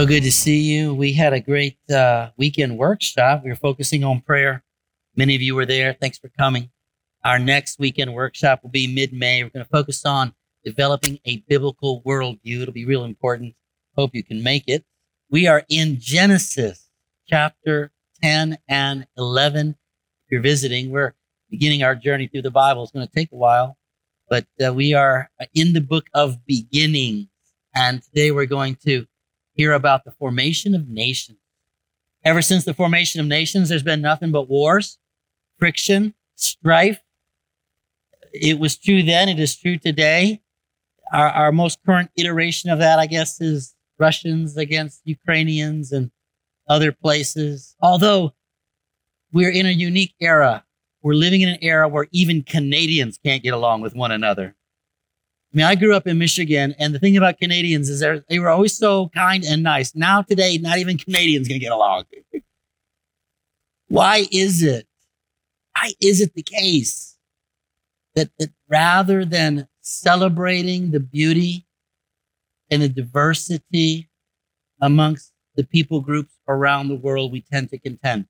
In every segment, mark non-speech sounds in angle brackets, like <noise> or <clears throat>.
So good to see you. We had a great uh, weekend workshop. We were focusing on prayer. Many of you were there. Thanks for coming. Our next weekend workshop will be mid May. We're going to focus on developing a biblical worldview. It'll be real important. Hope you can make it. We are in Genesis chapter 10 and 11. If you're visiting, we're beginning our journey through the Bible. It's going to take a while, but uh, we are in the book of beginnings. And today we're going to hear about the formation of nations. Ever since the formation of nations, there's been nothing but wars, friction, strife. It was true then, it is true today. Our, our most current iteration of that, I guess, is Russians against Ukrainians and other places. Although we're in a unique era, we're living in an era where even Canadians can't get along with one another. I mean, I grew up in Michigan, and the thing about Canadians is they were always so kind and nice. Now, today, not even Canadians can get along. <laughs> Why is it? Why is it the case that, that rather than celebrating the beauty and the diversity amongst the people groups around the world, we tend to contend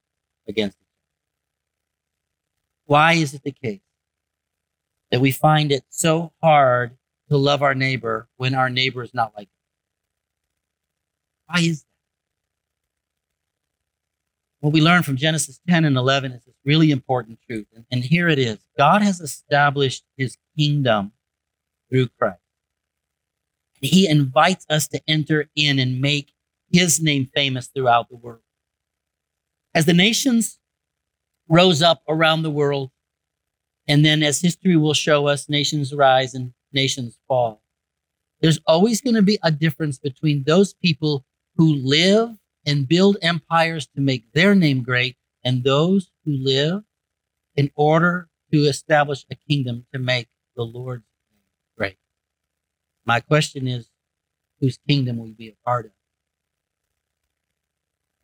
against it? Why is it the case that we find it so hard to love our neighbor when our neighbor is not like us? Why is that? What we learn from Genesis 10 and 11 is this really important truth. And, and here it is God has established his kingdom through Christ. And he invites us to enter in and make his name famous throughout the world. As the nations rose up around the world, and then as history will show us, nations rise and nations fall. There's always going to be a difference between those people who live and build empires to make their name great and those who live in order to establish a kingdom to make the Lord's name great. My question is, whose kingdom will you be a part of?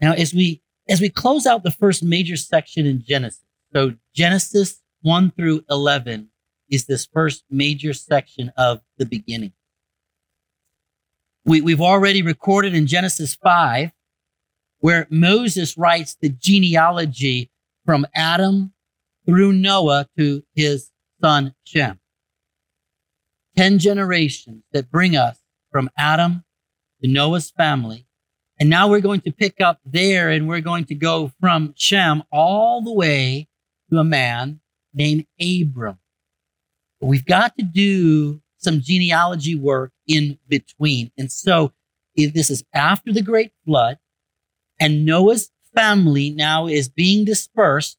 Now, as we as we close out the first major section in Genesis, so Genesis 1 through 11 is this first major section of the beginning. We, we've already recorded in Genesis 5 where Moses writes the genealogy from Adam through Noah to his son Shem. 10 generations that bring us from Adam to Noah's family. And now we're going to pick up there and we're going to go from Shem all the way to a man named Abram. But we've got to do some genealogy work in between. And so this is after the great flood and Noah's family now is being dispersed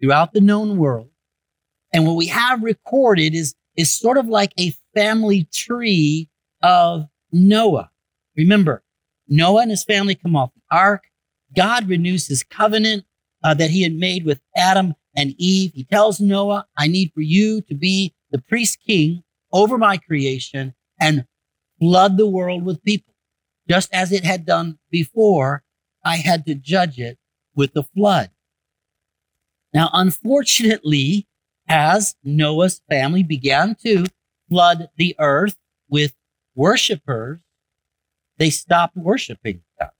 throughout the known world. And what we have recorded is, is sort of like a family tree of Noah. Remember, Noah and his family come off the ark. God renews his covenant uh, that he had made with Adam and Eve. He tells Noah, I need for you to be the priest king over my creation and flood the world with people. Just as it had done before, I had to judge it with the flood. Now, unfortunately, as Noah's family began to flood the earth with worshipers, they stopped worshiping God.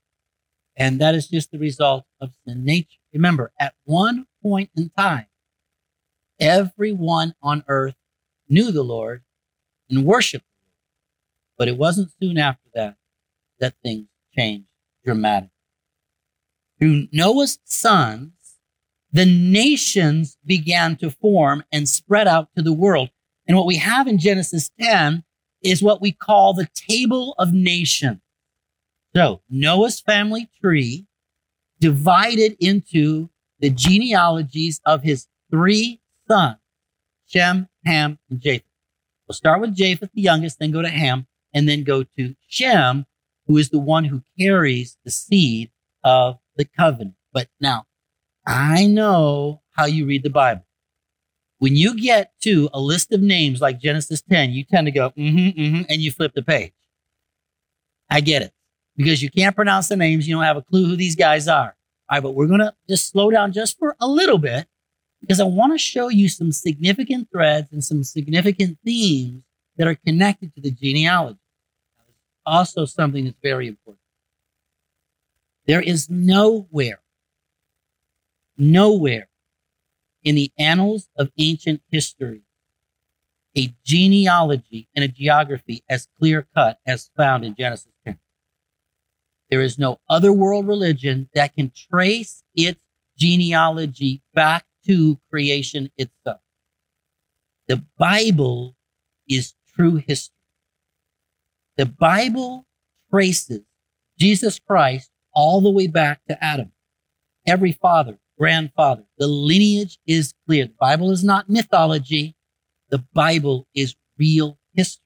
And that is just the result of sin nature. Remember, at one point in time, everyone on earth knew the Lord and worshiped the Lord. But it wasn't soon after that that things changed dramatically. Through Noah's sons, the nations began to form and spread out to the world. And what we have in Genesis 10 is what we call the table of nations. So Noah's family tree divided into the genealogies of his three sons, Shem, Ham, and Japheth. We'll start with Japheth, the youngest, then go to Ham, and then go to Shem, who is the one who carries the seed of the covenant. But now, I know how you read the Bible. When you get to a list of names like Genesis 10, you tend to go, mm-hmm, mm-hmm, and you flip the page. I get it. Because you can't pronounce the names, you don't have a clue who these guys are. All right, but we're going to just slow down just for a little bit because I want to show you some significant threads and some significant themes that are connected to the genealogy. Also, something that's very important. There is nowhere, nowhere in the annals of ancient history a genealogy and a geography as clear cut as found in Genesis 10. There is no other world religion that can trace its genealogy back to creation itself. The Bible is true history. The Bible traces Jesus Christ all the way back to Adam. Every father, grandfather, the lineage is clear. The Bible is not mythology. The Bible is real history.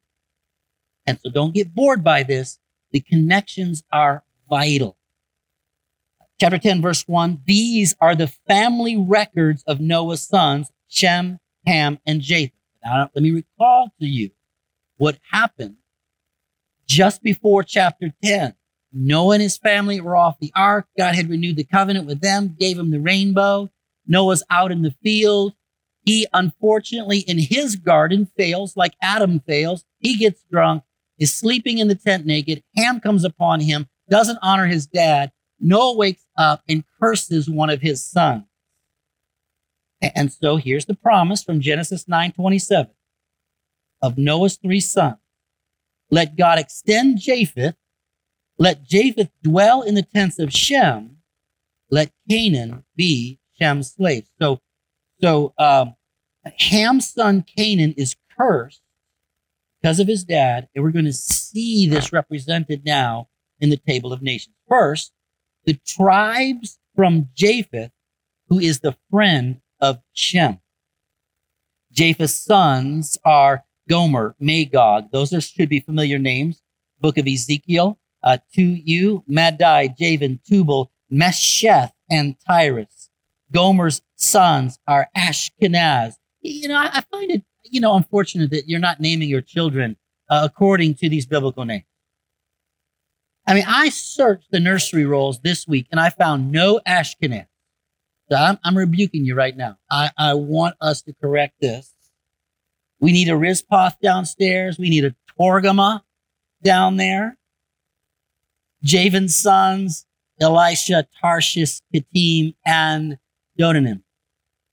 And so don't get bored by this. The connections are vital. Chapter 10, verse 1 These are the family records of Noah's sons, Shem, Ham, and Japheth. Now, let me recall to you what happened just before chapter 10. Noah and his family were off the ark. God had renewed the covenant with them, gave them the rainbow. Noah's out in the field. He unfortunately in his garden fails like Adam fails. He gets drunk, is sleeping in the tent naked. Ham comes upon him, doesn't honor his dad. Noah wakes up and curses one of his sons. And so here's the promise from Genesis 9:27 of Noah's three sons. Let God extend Japheth. Let Japheth dwell in the tents of Shem. Let Canaan be Shem's slave. So so um, Ham's son Canaan is cursed because of his dad, and we're going to see this represented now in the table of nations. First, the tribes from Japheth, who is the friend of Shem. Japheth's sons are Gomer, Magog. Those are, should be familiar names. Book of Ezekiel, uh, to you, Madai, Javan, Tubal, Meshech, and Tiras. Gomer's sons are Ashkenaz. You know, I, I find it, you know, unfortunate that you're not naming your children uh, according to these biblical names. I mean, I searched the nursery rolls this week and I found no Ashkenaz. So I'm, I'm rebuking you right now. I, I want us to correct this. We need a Riphath downstairs. We need a Togarmah down there. Javan's sons, Elisha, Tarshish, Kittim, and Dodanim.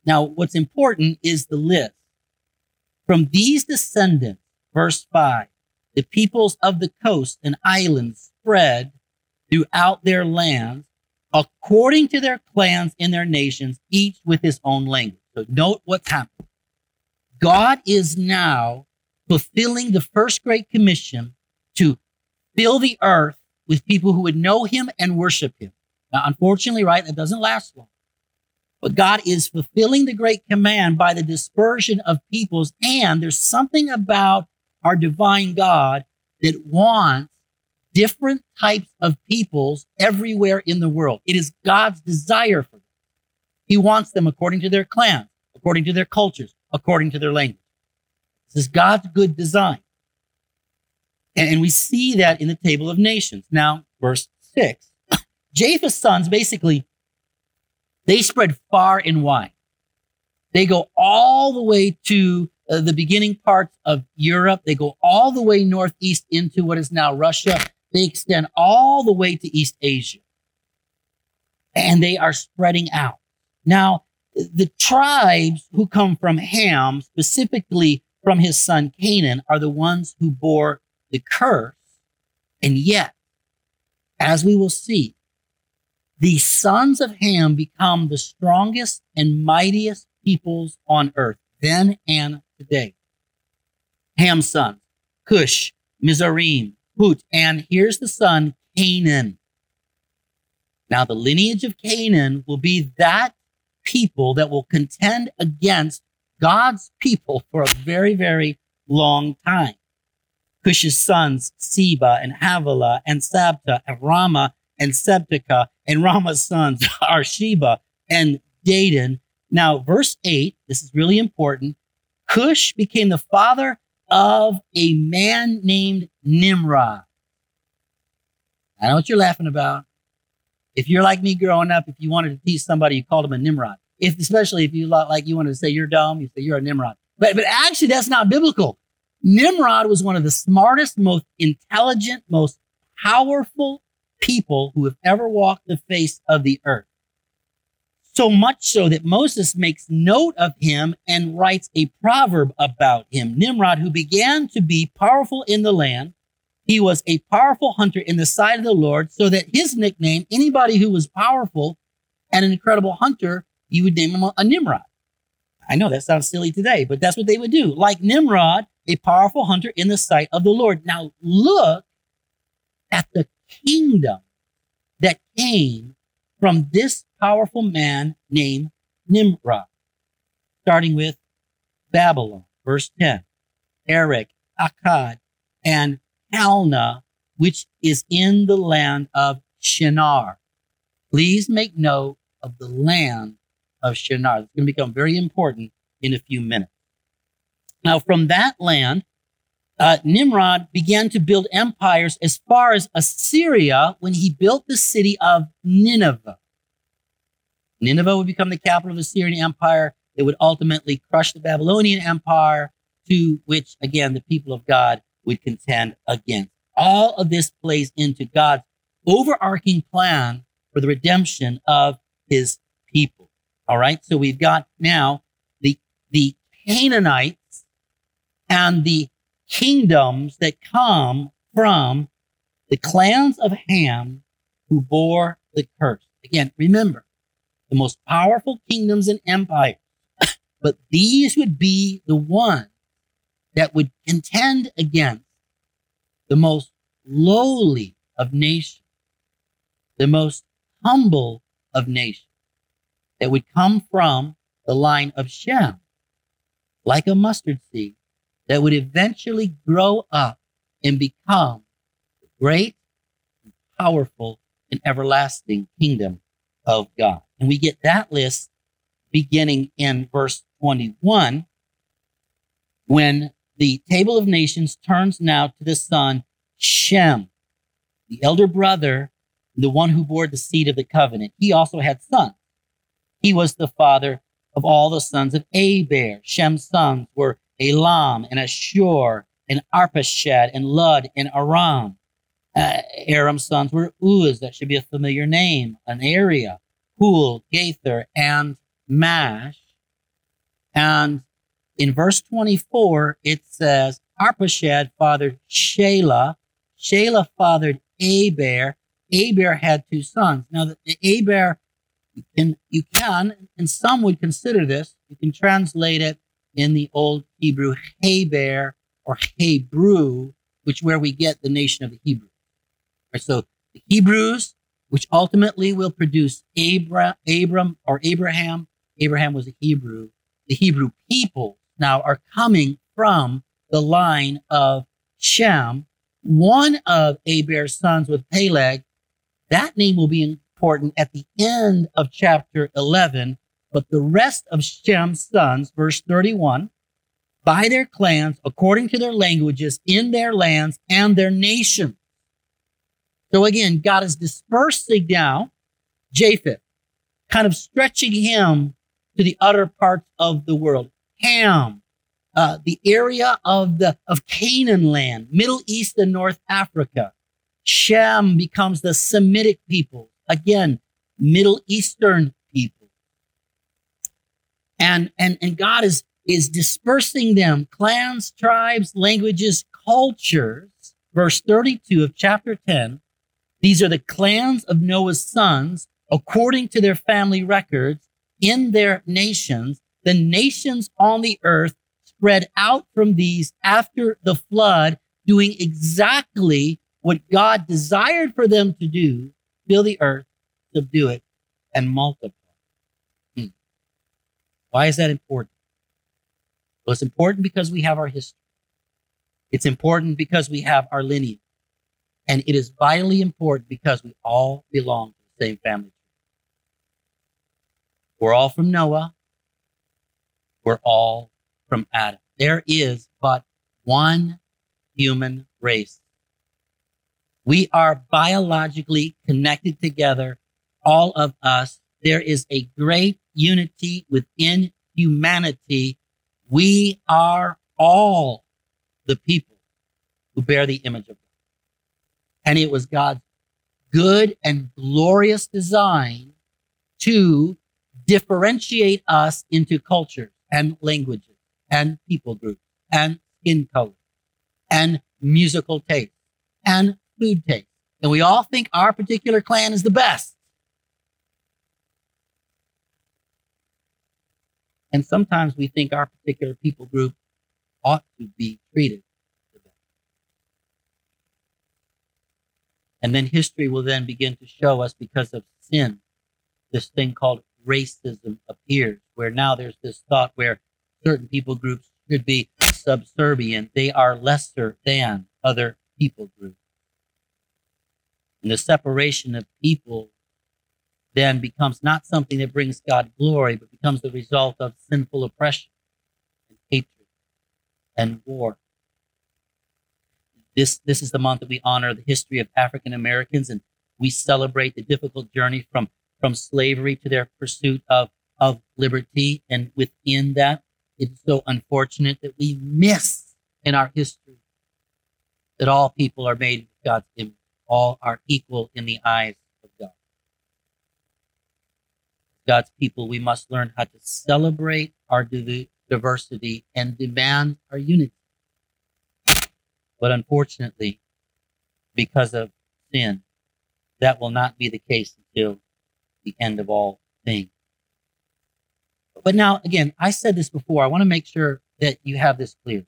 Now, what's important is the list. From these descendants, verse 5, the peoples of the coast and islands spread throughout their lands according to their clans and their nations, each with his own language. So note what's happening. God is now fulfilling the first great commission to fill the earth with people who would know him and worship him. Now, unfortunately, right, that doesn't last long. But God is fulfilling the great command by the dispersion of peoples. And there's something about our divine God that wants different types of peoples everywhere in the world. It is God's desire for them. He wants them according to their clans, according to their cultures, according to their language. This is God's good design. And we see that in the table of nations. Now, verse six, <clears throat> Japheth's sons basically they spread far and wide. They go all the way to uh, the beginning parts of Europe. They go all the way northeast into what is now Russia. They extend all the way to East Asia. And they are spreading out. Now, the tribes who come from Ham, specifically from his son Canaan, are the ones who bore the curse. And yet, as we will see, the sons of Ham become the strongest and mightiest peoples on earth then and today. Ham's sons, Cush, Mizraim, Put, and here's the son, Canaan. Now, the lineage of Canaan will be that people that will contend against God's people for a very, very long time. Cush's sons, Seba and Havilah and Sabtah and Raamah and Sabteca and Raamah's sons <laughs> are Sheba and Dedan. Now, verse 8, this is really important. Cush became the father of a man named Nimrod. I know what you're laughing about. If you're like me growing up, if you wanted to tease somebody, you called them a Nimrod. If, especially if you like you wanted to say you're dumb, you say you're a Nimrod. But, but actually, that's not biblical. Nimrod was one of the smartest, most intelligent, most powerful people who have ever walked the face of the earth. So much so that Moses makes note of him and writes a proverb about him. Nimrod, who began to be powerful in the land, he was a powerful hunter in the sight of the Lord, so that his nickname, anybody who was powerful and an incredible hunter, you would name him a Nimrod. I know that sounds silly today, but that's what they would do. Like Nimrod, a powerful hunter in the sight of the Lord. Now look at the kingdom that came from this powerful man named Nimrod, starting with Babylon, verse 10, Erech, Akkad, and Calneh, which is in the land of Shinar. Please make note of the land of Shinar. It's going to become very important in a few minutes. Now, from that land, uh, Nimrod began to build empires as far as Assyria when he built the city of Nineveh. Nineveh would become the capital of the Assyrian Empire. It would ultimately crush the Babylonian Empire, to which, again, the people of God would contend against. All of this plays into God's overarching plan for the redemption of his people. All right. So we've got now the, the Canaanites and the kingdoms that come from the clans of Ham who bore the curse. Again, remember, the most powerful kingdoms and empires. <coughs> but these would be the ones that would contend against the most lowly of nations, the most humble of nations that would come from the line of Shem, like a mustard seed that would eventually grow up and become the great, powerful, and everlasting kingdom of God. And we get that list beginning in verse 21 when the table of nations turns now to the son Shem, the elder brother, the one who bore the seed of the covenant. He also had sons. He was the father of all the sons of Eber. Shem's sons were Elam and Ashur and Arpachshad and Lud and Aram. Uh, Aram's sons were Uz, that should be a familiar name, an area. Hul, Gether, and Mash. And in verse 24, it says, Arpachshad fathered Shelah. Shelah fathered Eber. Eber had two sons. Now, the, the Eber, you can, you can, and some would consider this, you can translate it in the Old Hebrew Heber or Hebrew, which where we get the nation of the Hebrew. Right, so the Hebrews which ultimately will produce Abra, Abram or Abraham. Abraham was a Hebrew. The Hebrew people now are coming from the line of Shem. One of Eber's sons with Peleg. That name will be important at the end of chapter 11. But the rest of Shem's sons, verse 31, by their clans, according to their languages, in their lands and their nations. So again, God is dispersing now Japheth, kind of stretching him to the other parts of the world. Ham, uh, the area of the of Canaan land, Middle East and North Africa. Shem becomes the Semitic people. Again, Middle Eastern. And and and God is is dispersing them, clans, tribes, languages, cultures. Verse 32 of chapter 10 these are the clans of Noah's sons according to their family records in their nations. The nations on the earth spread out from these after the flood, doing exactly what God desired for them to do fill the earth, subdue it, and multiply. Why is that important? Well, it's important because we have our history. It's important because we have our lineage. And it is vitally important because we all belong to the same family. We're all from Noah. We're all from Adam. There is but one human race. We are biologically connected together, all of us. There is a great unity within humanity. We are all the people who bear the image of God. And it was God's good and glorious design to differentiate us into cultures and languages and people groups and skin color and musical taste and food taste. And we all think our particular clan is the best. And sometimes we think our particular people group ought to be treated the best. And then history will then begin to show us because of sin, this thing called racism appears, where now there's this thought where certain people groups should be subservient. They are lesser than other people groups. And the separation of people then becomes not something that brings God glory, but becomes the result of sinful oppression and hatred and war. This, this is the month that we honor the history of African Americans and we celebrate the difficult journey from, from slavery to their pursuit of, of liberty. And within that, it's so unfortunate that we miss in our history that all people are made in God's image. All are equal in the eyes God's people, we must learn how to celebrate our diversity and demand our unity. But unfortunately, because of sin, that will not be the case until the end of all things. But now, again, I said this before. I want to make sure that you have this clear.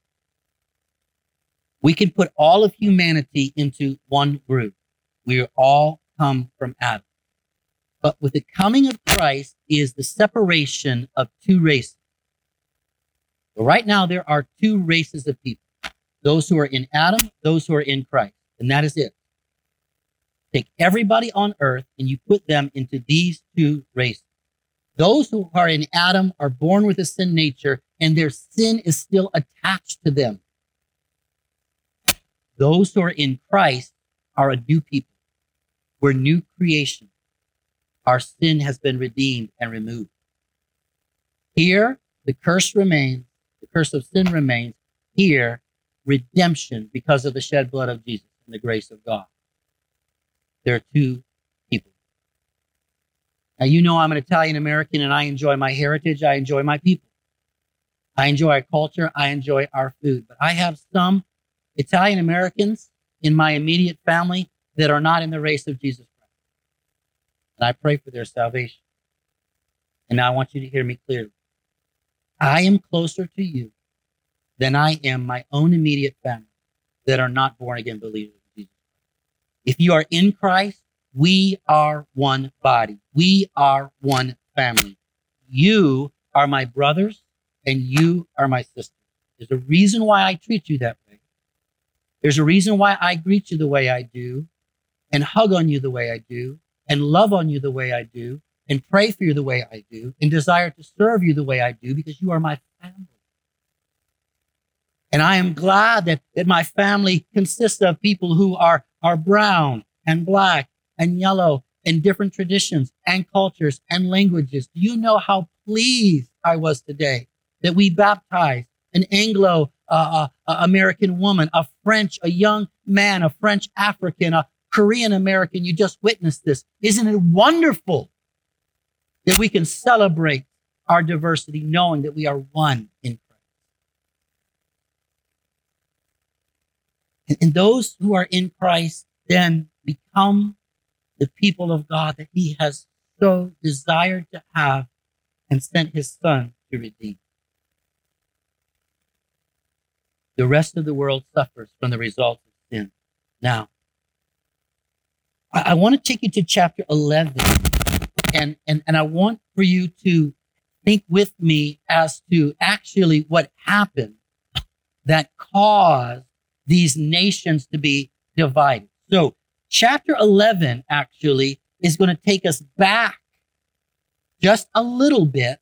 We can put all of humanity into one group. We all come from Adam. But with the coming of Christ is the separation of two races. Right now, there are two races of people those who are in Adam, those who are in Christ. And that is it. Take everybody on earth and you put them into these two races. Those who are in Adam are born with a sin nature and their sin is still attached to them. Those who are in Christ are a new people. We're new creation. Our sin has been redeemed and removed. Here, the curse remains. The curse of sin remains. Here, redemption because of the shed blood of Jesus and the grace of God. There are two people. Now, you know I'm an Italian American and I enjoy my heritage. I enjoy my people. I enjoy our culture. I enjoy our food. But I have some Italian Americans in my immediate family that are not in the race of Jesus and I pray for their salvation. And now I want you to hear me clearly. I am closer to you than I am my own immediate family that are not born again believers in Jesus. If you are in Christ, we are one body. We are one family. You are my brothers and you are my sisters. There's a reason why I treat you that way. There's a reason why I greet you the way I do and hug on you the way I do and love on you the way I do and pray for you the way I do and desire to serve you the way I do because you are my family. And I am glad that, that my family consists of people who are, are brown and black and yellow and different traditions and cultures and languages. Do you know how pleased I was today that we baptized an Anglo uh, uh, American woman, a French, a young man, a French African, a, Korean American, you just witnessed this. Isn't it wonderful that we can celebrate our diversity knowing that we are one in Christ? And, those who are in Christ then become the people of God that he has so desired to have and sent his son to redeem. The rest of the world suffers from the results of sin. Now, I, I want to take you to chapter 11 and, and, and I want for you to think with me as to actually what happened that caused these nations to be divided. So chapter 11 actually is going to take us back just a little bit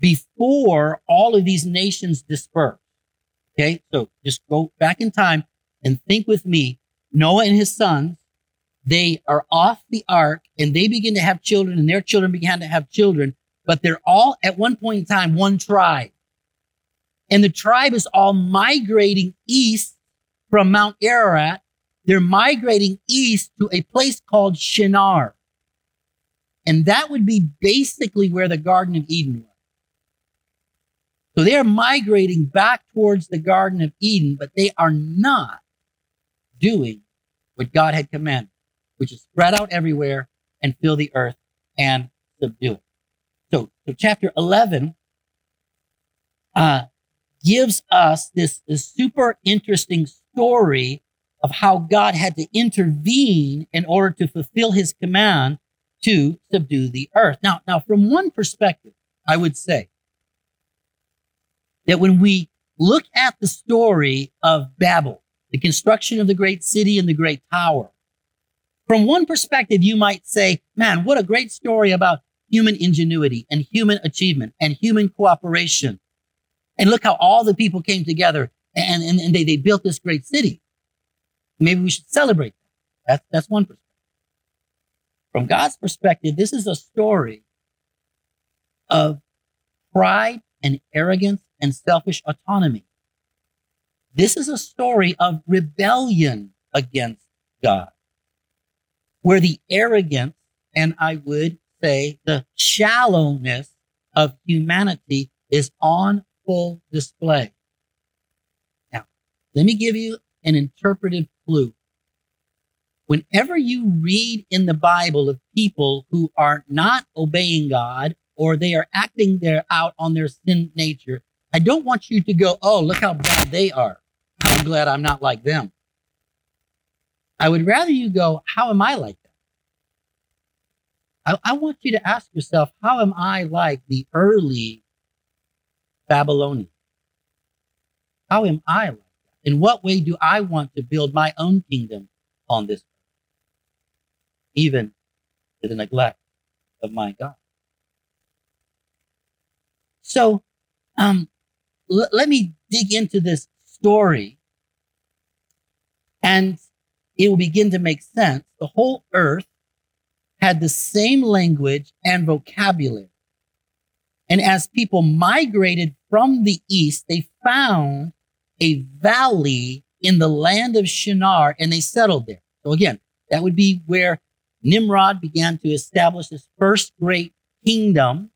before all of these nations disperse. Okay. So just go back in time and think with me. Noah and his sons they are off the ark and they begin to have children and their children began to have children, but they're all at one point in time one tribe. And the tribe is all migrating east from Mount Ararat they're migrating east to a place called Shinar. And that would be basically where the Garden of Eden was. So they are migrating back towards the Garden of Eden, but they are not doing what God had commanded, which is spread out everywhere and fill the earth and subdue it. So, so chapter 11 uh, gives us this, this super interesting story of how God had to intervene in order to fulfill his command to subdue the earth. Now, now, from one perspective, I would say that when we look at the story of Babel, the construction of the great city and the great tower, from one perspective, you might say, man, what a great story about human ingenuity and human achievement and human cooperation. And look how all the people came together and, and, and they, they built this great city. Maybe we should celebrate that. That's, that's one perspective. From God's perspective, this is a story of pride and arrogance and selfish autonomy. This is a story of rebellion against God, where the arrogance and I would say the shallowness of humanity is on full display. Now, let me give you an interpretive clue. Whenever you read in the Bible of people who are not obeying God or they are acting their out on their sin nature, I don't want you to go, oh, look how bad they are. I'm glad I'm not like them. I would rather you go, how am I like that? I, I want you to ask yourself, how am I like the early Babylonians? How am I like that? In what way do I want to build my own kingdom on this earth? Even to the neglect of my God. So, um, l- let me dig into this story and it will begin to make sense. The whole earth had the same language and vocabulary. And as people migrated from the east, they found a valley in the land of Shinar and they settled there. So again, that would be where Nimrod began to establish his first great kingdom.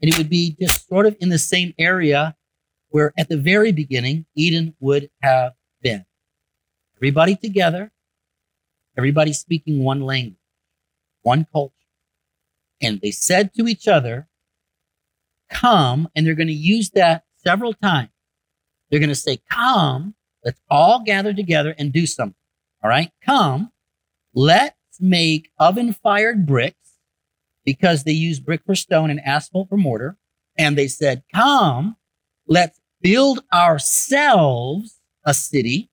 And it would be just sort of in the same area where at the very beginning, Eden would have been. Everybody together, everybody speaking one language, one culture. And they said to each other, come, and they're going to use that several times. They're going to say, come, let's all gather together and do something. All right. Come, let's make oven fired bricks because they use brick for stone and asphalt for mortar. And they said, come, let's build ourselves a city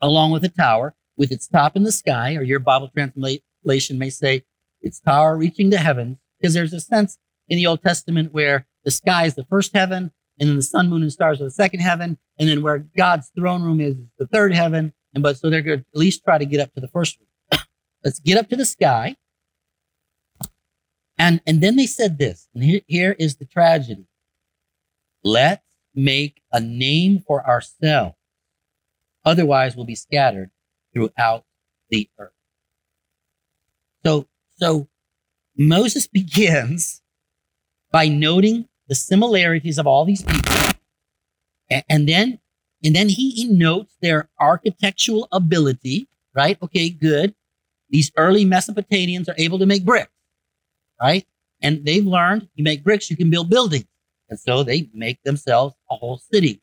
along with a tower with its top in the sky, or your Bible translation may say its tower reaching to heaven, because there's a sense in the Old Testament where the sky is the first heaven, and then the sun, moon, and stars are the second heaven, and then where God's throne room is the third heaven. And but so they're going to at least try to get up to the first one. <coughs> Let's get up to the sky. And, and then they said this, and here, here is the tragedy. Let's make a name for ourselves. Otherwise, we'll be scattered throughout the earth. So, so Moses begins by noting the similarities of all these people. And, then, and then he, he notes their architectural ability, right? Okay, good. These early Mesopotamians are able to make bricks, right? And they've learned you make bricks, you can build buildings. And so they make themselves a whole city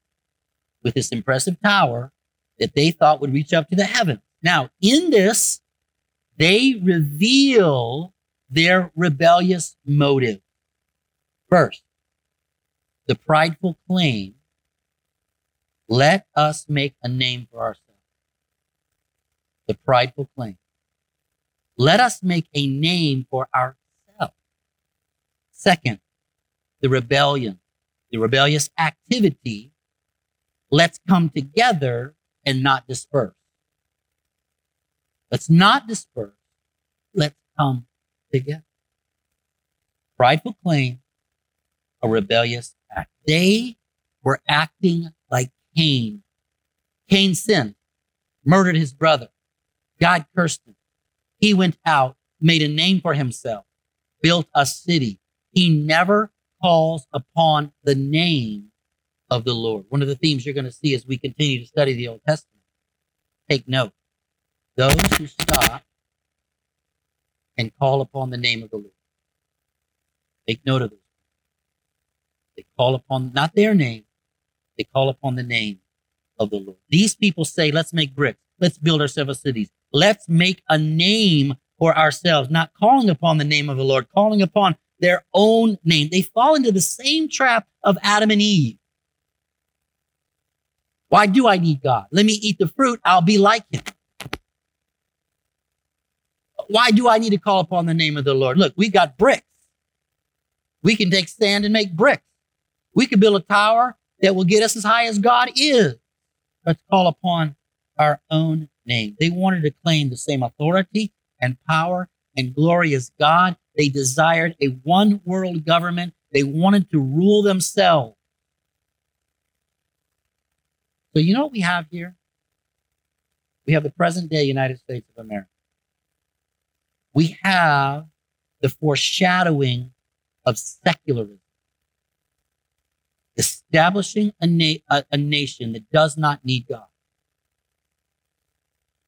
with this impressive tower that they thought would reach up to the heavens. Now, in this, they reveal their rebellious motive. First, the prideful claim, let us make a name for ourselves. The prideful claim. Let us make a name for ourselves. Second, the rebellion, the rebellious activity. Let's come together and not disperse. Let's not disperse. Let's come together. Prideful claim, a rebellious act. They were acting like Cain. Cain sinned, murdered his brother. God cursed him. He went out, made a name for himself, built a city. He never calls upon the name of the Lord. One of the themes you're going to see as we continue to study the Old Testament. Take note. Those who stop and call upon the name of the Lord. Take note of this. They call upon not their name, they call upon the name of the Lord. These people say, let's make bricks. Let's build ourselves cities. Let's make a name for ourselves, not calling upon the name of the Lord, calling upon their own name. They fall into the same trap of Adam and Eve. Why do I need God? Let me eat the fruit. I'll be like him. Why do I need to call upon the name of the Lord? Look, we've got bricks. We can take sand and make bricks. We could build a tower that will get us as high as God is. Let's call upon our own name. They wanted to claim the same authority and power and glory as God. They desired a one world government. They wanted to rule themselves. So, you know what we have here? We have the present day United States of America. We have the foreshadowing of secularism, establishing a, na- a, a nation that does not need God,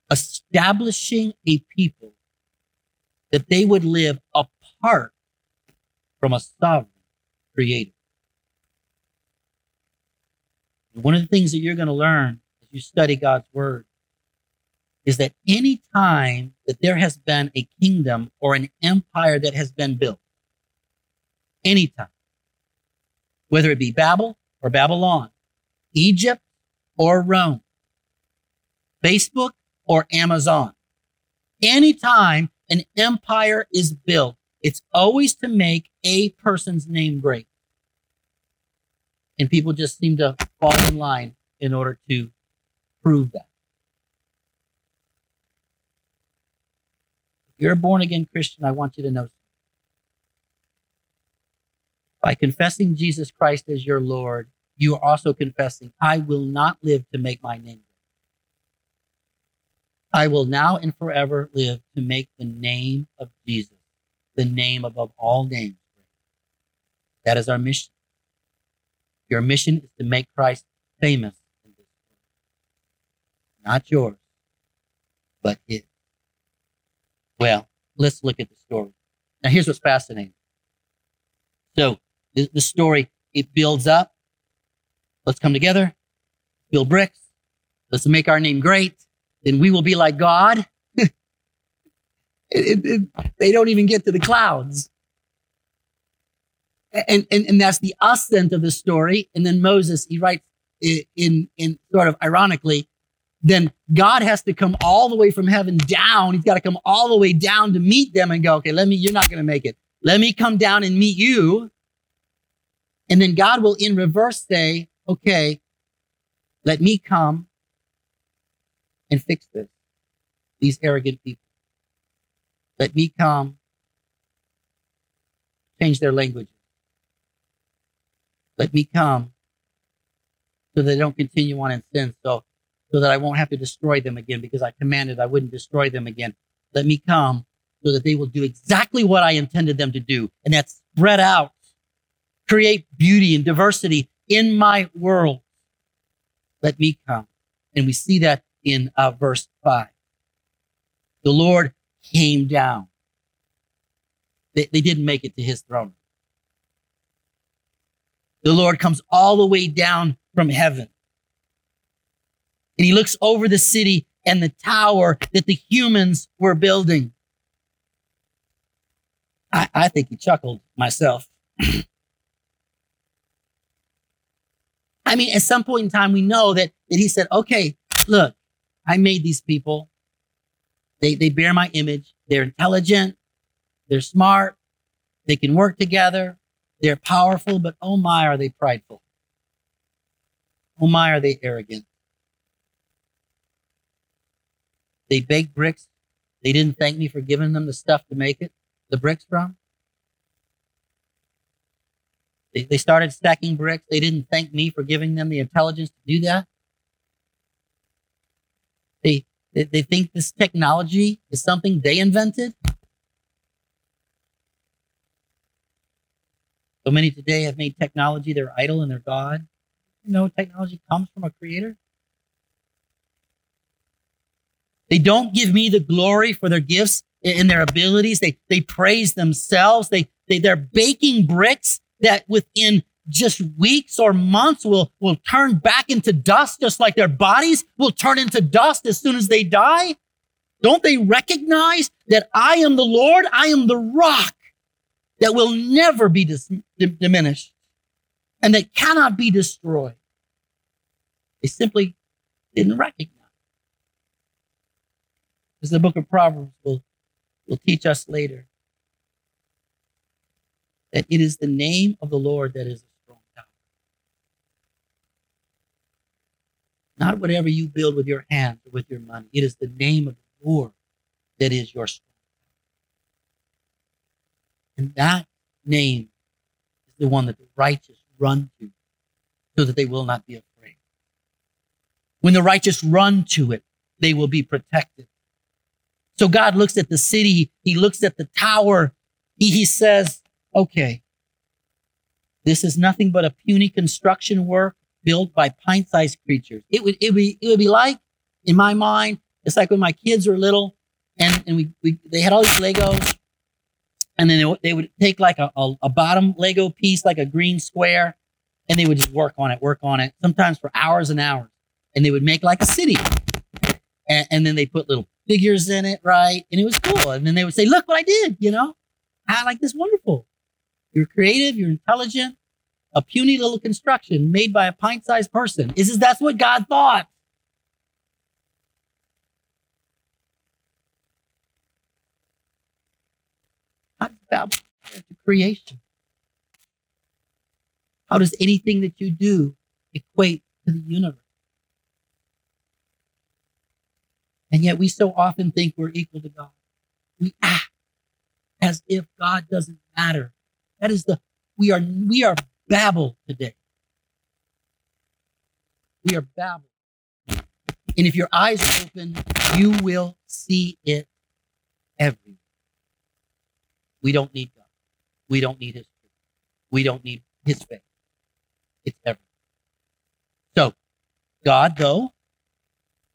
establishing a people that they would live apart from a sovereign creator. One of the things that you're going to learn as you study God's word is that any time that there has been a kingdom or an empire that has been built, anytime, whether it be Babel or Babylon, Egypt or Rome, Facebook or Amazon, anytime an empire is built, it's always to make a person's name great. And people just seem to fall in line in order to prove that. If you're a born again Christian, I want you to know by confessing Jesus Christ as your Lord, you are also confessing, I will not live to make my name I will now and forever live to make the name of Jesus the name above all names. That is our mission. Your mission is to make Christ famous in this world. Not yours, but his. Well, let's look at the story. Now, here's what's fascinating. So, the, the story, it builds up. Let's come together, build bricks. Let's make our name great then we will be like God. <laughs> it, it, it, they don't even get to the clouds. And, and, and that's the ascent of the story. And then Moses, he writes in, in sort of ironically, then God has to come all the way from heaven down. He's got to come all the way down to meet them and go, okay, let me, you're not going to make it. Let me come down and meet you. And then God will in reverse say, okay, let me come and fix this. These arrogant people. Let me come, change their languages. Let me come so they don't continue on in sin, so, so that I won't have to destroy them again because I commanded I wouldn't destroy them again. Let me come so that they will do exactly what I intended them to do, and that's spread out, create beauty and diversity in my world. Let me come. And we see that in uh, verse 5. The Lord came down. They, they didn't make it to his throne. The Lord comes all the way down from heaven. And he looks over the city and the tower that the humans were building. I, I think he chuckled myself. <clears throat> I mean, at some point in time, we know that, that he said, okay, look, I made these people. They, they bear my image. They're intelligent. They're smart. They can work together. They're powerful, but oh my, are they prideful. Oh my, are they arrogant. They baked bricks. They didn't thank me for giving them the stuff to make it, the bricks from. They, they started stacking bricks. They didn't thank me for giving them the intelligence to do that. They, They, they think this technology is something they invented. So many today have made technology their idol and their God. You know, technology comes from a creator. They don't give me the glory for their gifts and their abilities. They, they praise themselves. They, they, they're baking bricks that within just weeks or months will, will turn back into dust, just like their bodies will turn into dust as soon as they die. Don't they recognize that I am the Lord? I am the rock that will never be dis- diminished and that cannot be destroyed. They simply didn't recognize. As the book of Proverbs will, will teach us later, that it is the name of the Lord that is a strong tower. Not whatever you build with your hands or with your money. It is the name of the Lord that is your strong and that name is the one that the righteous run to so that they will not be afraid. When the righteous run to it, they will be protected. So God looks at the city, He looks at the tower, He, he says, okay, this is nothing but a puny construction work built by pint sized creatures. It would, it, would be, it would be like, in my mind, it's like when my kids were little and, and we, we, they had all these Legos and then they, they would take like a, a, a, bottom Lego piece, like a green square, and they would just work on it, work on it, sometimes for hours and hours. And they would make like a city. And, and then they put little figures in it, right? And it was cool. And then they would say, look what I did, you know? I like this wonderful. You're creative, you're intelligent, a puny little construction made by a pint-sized person. Is that's what God thought? How does to creation? How does anything that you do equate to the universe? And yet we so often think we're equal to God. We act as if God doesn't matter. That is the we are we are Babel today. We are Babel. And if your eyes are open, you will see it everywhere. We don't need God. We don't need His truth. We don't need His faith. It's everything. So, God, though,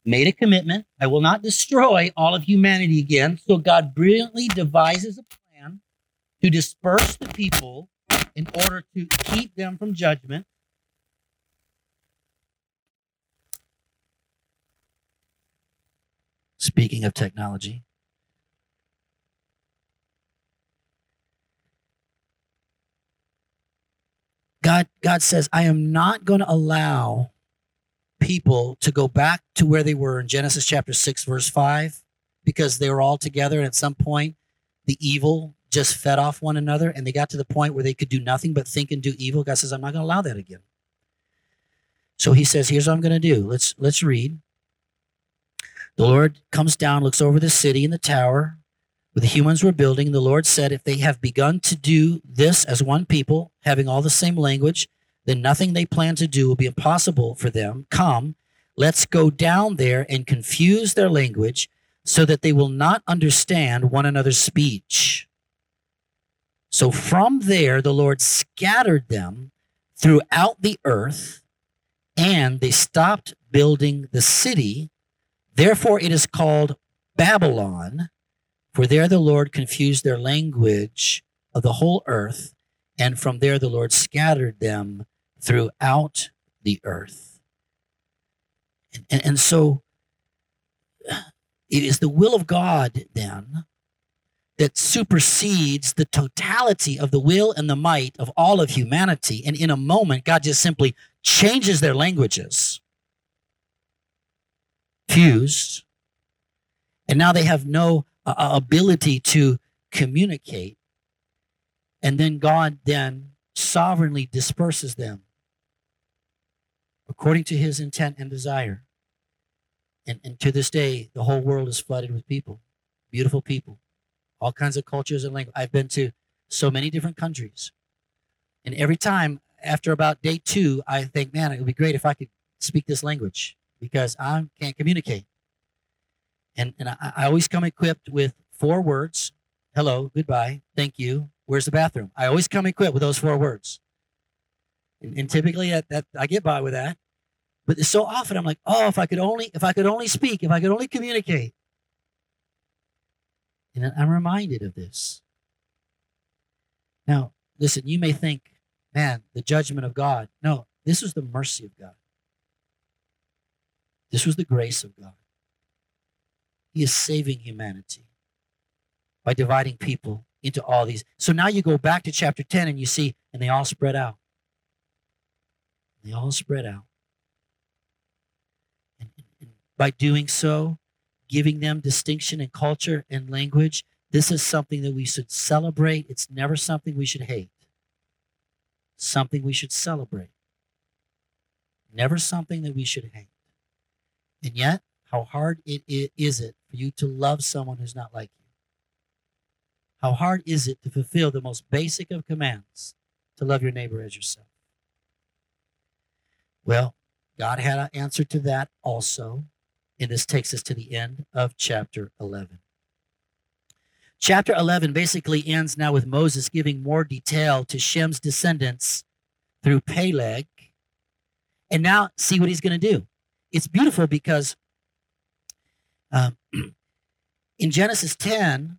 made a commitment. I will not destroy all of humanity again. So, God brilliantly devises a plan to disperse the people in order to keep them from judgment. Speaking of technology, God, God says, I am not going to allow people to go back to where they were in Genesis chapter 6, verse 5, because they were all together. And at some point, the evil just fed off one another and they got to the point where they could do nothing but think and do evil. God says, I'm not going to allow that again. So he says, here's what I'm going to do. Let's let's read. The Lord comes down, looks over the city and the tower, the humans were building, the Lord said, if they have begun to do this as one people, having all the same language, then nothing they plan to do will be impossible for them. Come, let's go down there and confuse their language so that they will not understand one another's speech. So from there, the Lord scattered them throughout the earth, and they stopped building the city. Therefore, it is called Babylon for there the Lord confused their language of the whole earth, and from there the Lord scattered them throughout the earth. And, and, and so it is the will of God then that supersedes the totality of the will and the might of all of humanity. And in a moment, God just simply changes their languages. Fused. And now they have no uh, ability to communicate. And then God then sovereignly disperses them according to his intent and desire. And, and to this day, the whole world is flooded with people, beautiful people, all kinds of cultures and language. I've been to so many different countries. And every time after about day two, I think, man, it would be great if I could speak this language because I can't communicate. And, and I, I always come equipped with four words hello, goodbye, thank you, where's the bathroom? I always come equipped with those four words. And, and typically that, that I get by with that. But so often I'm like, oh, if I could only, if I could only speak, if I could only communicate. And I'm reminded of this. Now, listen, you may think, man, the judgment of God. No, this was the mercy of God. This was the grace of God. He is saving humanity by dividing people into all these. So now you go back to chapter 10 and you see, and they all spread out. They all spread out. And, and by doing so, giving them distinction in culture and language, this is something that we should celebrate. It's never something we should hate. Something we should celebrate. Never something that we should hate. And yet, how hard it is it for you to love someone who's not like you? How hard is it to fulfill the most basic of commands to love your neighbor as yourself? Well, God had an answer to that also. And this takes us to the end of chapter 11. Chapter 11 basically ends now with Moses giving more detail to Shem's descendants through Peleg. And now see what he's going to do. It's beautiful because um, in Genesis 10,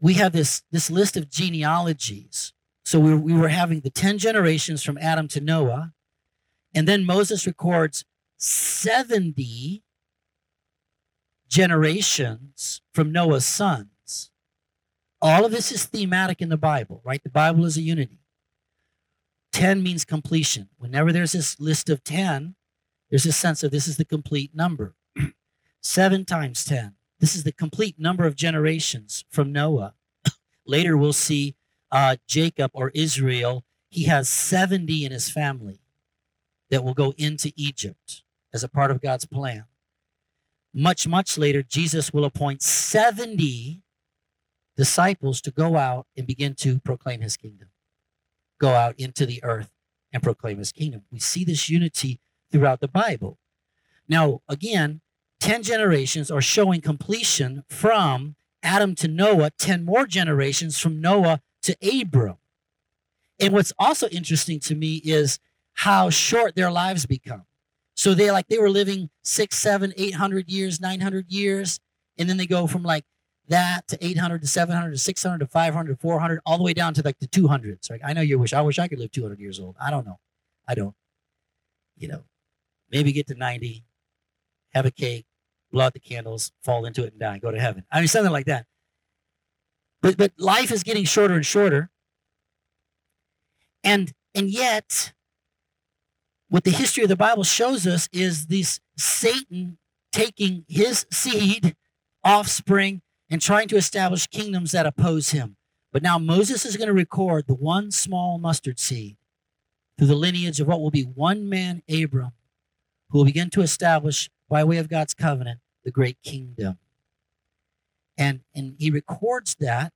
we have this, this list of genealogies. So we, we were having the 10 generations from Adam to Noah. And then Moses records 70 generations from Noah's sons. All of this is thematic in the Bible, right? The Bible is a unity. 10 means completion. Whenever there's this list of 10, there's a sense of this is the complete number. 7 times 10. This is the complete number of generations from Noah. <coughs> Later, we'll see uh, Jacob or Israel. He has 70 in his family that will go into Egypt as a part of God's plan. Much, much later, Jesus will appoint 70 disciples to go out and begin to proclaim his kingdom, go out into the earth and proclaim his kingdom. We see this unity throughout the Bible. Now, again, 10 generations are showing completion from Adam to Noah, 10 more generations from Noah to Abram. And what's also interesting to me is how short their lives become. So they like they were living six, seven, eight hundred years, nine hundred years, and then they go from like that to 800 to 700 to 600 to 500 400 all the way down to like the 200s like i know you wish i wish i could live 200 years old i don't know i don't you know maybe get to 90 have a cake blow out the candles fall into it and die go to heaven. I mean something like that. But but life is getting shorter and shorter. And and yet what the history of the Bible shows us is this Satan taking his seed, offspring, and trying to establish kingdoms that oppose him. But now Moses is going to record the one small mustard seed through the lineage of what will be one man, Abram, who will begin to establish, by way of God's covenant, the great kingdom. And, and he records that.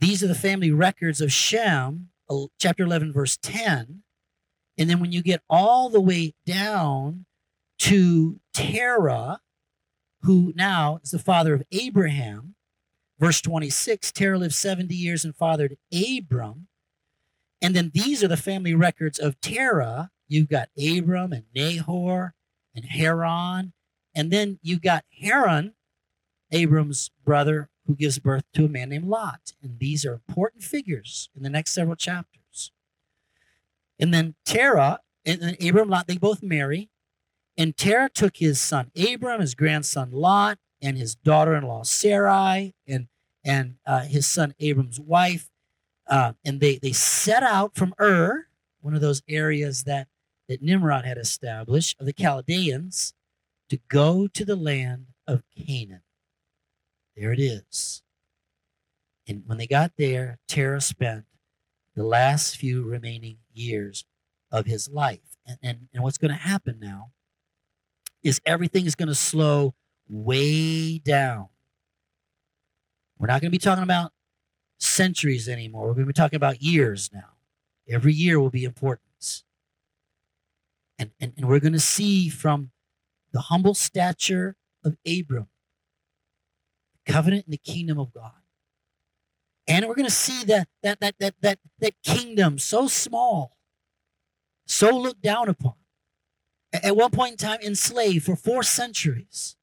These are the family records of Shem, uh, chapter 11, verse 10. And then when you get all the way down to Terah, who now is the father of Abraham, verse 26, Terah lived 70 years and fathered Abram. And then these are the family records of Terah. You've got Abram and Nahor and Haran. And then you've got Haran, Abram's brother, who gives birth to a man named Lot. And these are important figures in the next several chapters. And then Terah and, and Abram Lot, they both marry. And Terah took his son Abram, his grandson Lot, and his daughter-in-law Sarai, and and uh, his son Abram's wife, uh, and they they set out from Ur, one of those areas that that Nimrod had established of the Chaldeans, to go to the land of Canaan. There it is. And when they got there, Terah spent the last few remaining years of his life. And, and, and what's going to happen now is everything is going to slow way down. We're not going to be talking about centuries anymore. We're going to be talking about years now. Every year will be important. And, and, and we're going to see from the humble stature of Abram, the covenant and the kingdom of God. And we're going to see that, that, that, that, that, that kingdom so small, so looked down upon, at one point in time enslaved for four centuries.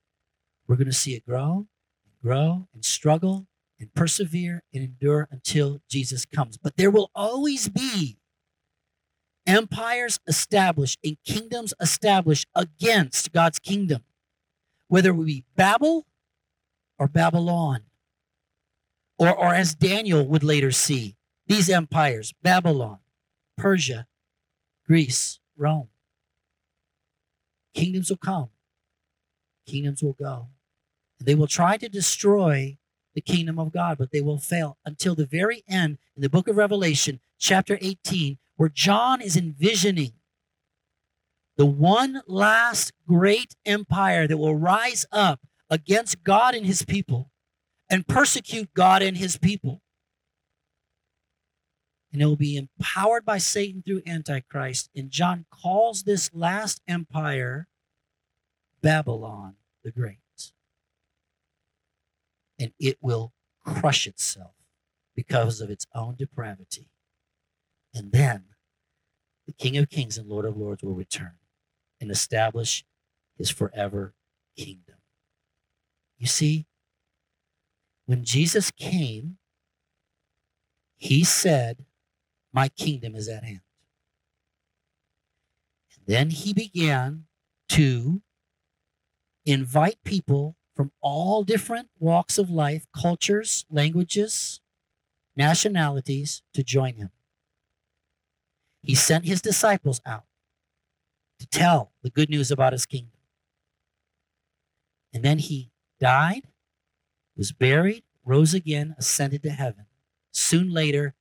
We're going to see it grow, and grow, and struggle, and persevere and endure until Jesus comes. But there will always be empires established and kingdoms established against God's kingdom, whether it be Babel or Babylon, or, or as Daniel would later see, these empires Babylon, Persia, Greece, Rome. Kingdoms will come, kingdoms will go. They will try to destroy the kingdom of God, but they will fail until the very end in the book of Revelation, chapter 18, where John is envisioning the one last great empire that will rise up against God and his people and persecute God and his people. And it will be empowered by Satan through Antichrist. And John calls this last empire Babylon the Great and it will crush itself because of its own depravity. And then the King of Kings and Lord of Lords will return and establish his forever kingdom. You see, when Jesus came, he said, My kingdom is at hand. And then he began to invite people from all different walks of life, cultures, languages, nationalities to join him. He sent his disciples out to tell the good news about his kingdom. And then he died, was buried, rose again, ascended to heaven. Soon later,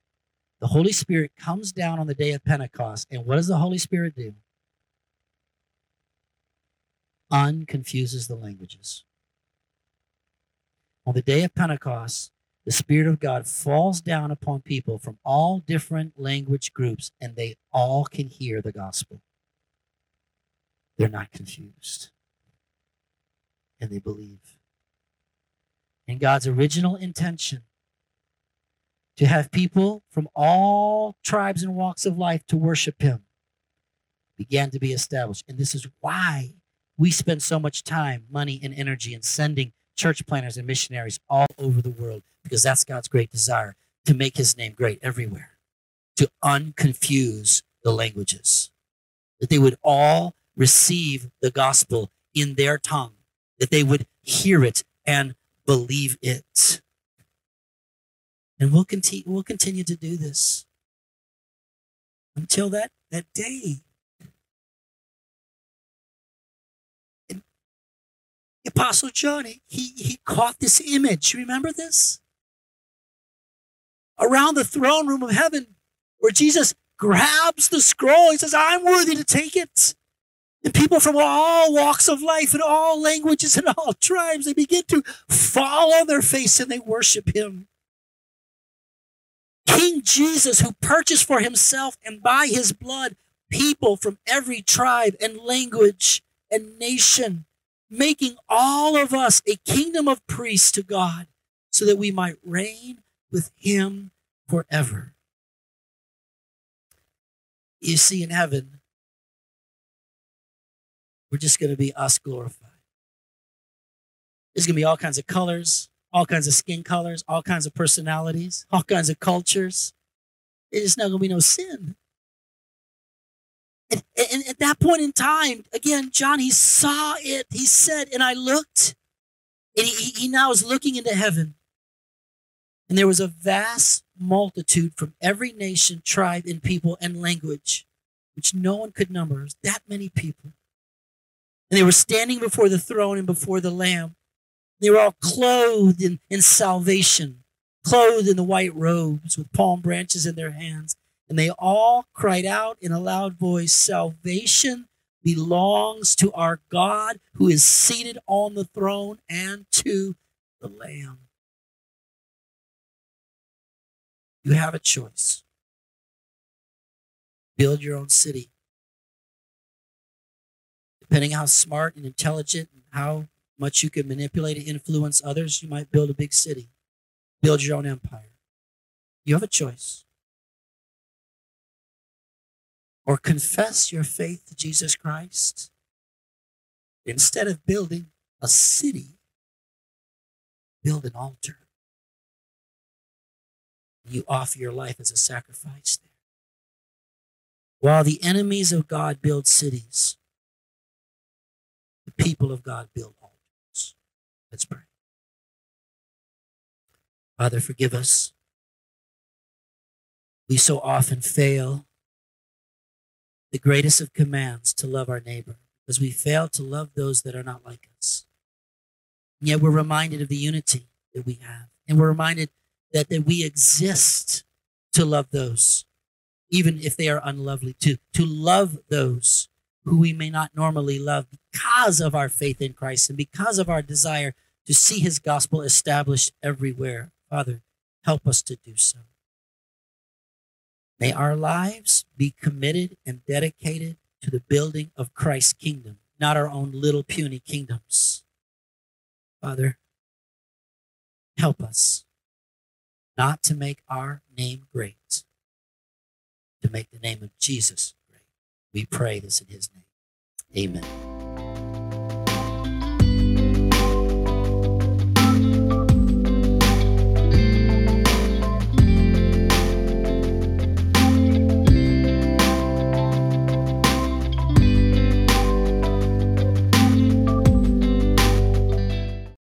the Holy Spirit comes down on the day of Pentecost. And what does the Holy Spirit do? Unconfuses the languages. On the day of Pentecost, the Spirit of God falls down upon people from all different language groups, and they all can hear the gospel. They're not confused, and they believe. In God's original intention to have people from all tribes and walks of life to worship Him began to be established. And this is why we spend so much time, money, and energy in sending church planners and missionaries all over the world because that's God's great desire to make his name great everywhere, to unconfuse the languages, that they would all receive the gospel in their tongue, that they would hear it and believe it. And we'll continue, we'll continue to do this until that, that day Apostle John, he, he caught this image. Remember this? Around the throne room of heaven, where Jesus grabs the scroll. He says, I'm worthy to take it. And people from all walks of life and all languages and all tribes, they begin to fall on their face and they worship him. King Jesus, who purchased for himself and by his blood people from every tribe and language and nation making all of us a kingdom of priests to God so that we might reign with him forever. You see, in heaven, we're just going to be us glorified. There's going to be all kinds of colors, all kinds of skin colors, all kinds of personalities, all kinds of cultures. There's not going to be no sin. And, and, at that point in time, again, John, he saw it. He said, and I looked, and he, he now is looking into heaven. And there was a vast multitude from every nation, tribe, and people and language, which no one could number. That many people. And they were standing before the throne and before the Lamb. They were all clothed in, in salvation, clothed in the white robes with palm branches in their hands. And they all cried out in a loud voice Salvation belongs to our God who is seated on the throne and to the Lamb. You have a choice. Build your own city. Depending how smart and intelligent and how much you can manipulate and influence others. You might build a big city, build your own empire. You have a choice. Or confess your faith to Jesus Christ instead of building a city, build an altar. You offer your life as a sacrifice there. While the enemies of God build cities, the people of God build altars. Let's pray. Father, forgive us. We so often fail the greatest of commands to love our neighbor because we fail to love those that are not like us. And yet we're reminded of the unity that we have. And we're reminded that, that we exist to love those, even if they are unlovely, to, to love those who we may not normally love because of our faith in Christ and because of our desire to see his gospel established everywhere. Father, help us to do so. May our lives be committed and dedicated to the building of Christ's kingdom, not our own little puny kingdoms. Father, help us not to make our name great, to make the name of Jesus great. We pray this in his name. Amen.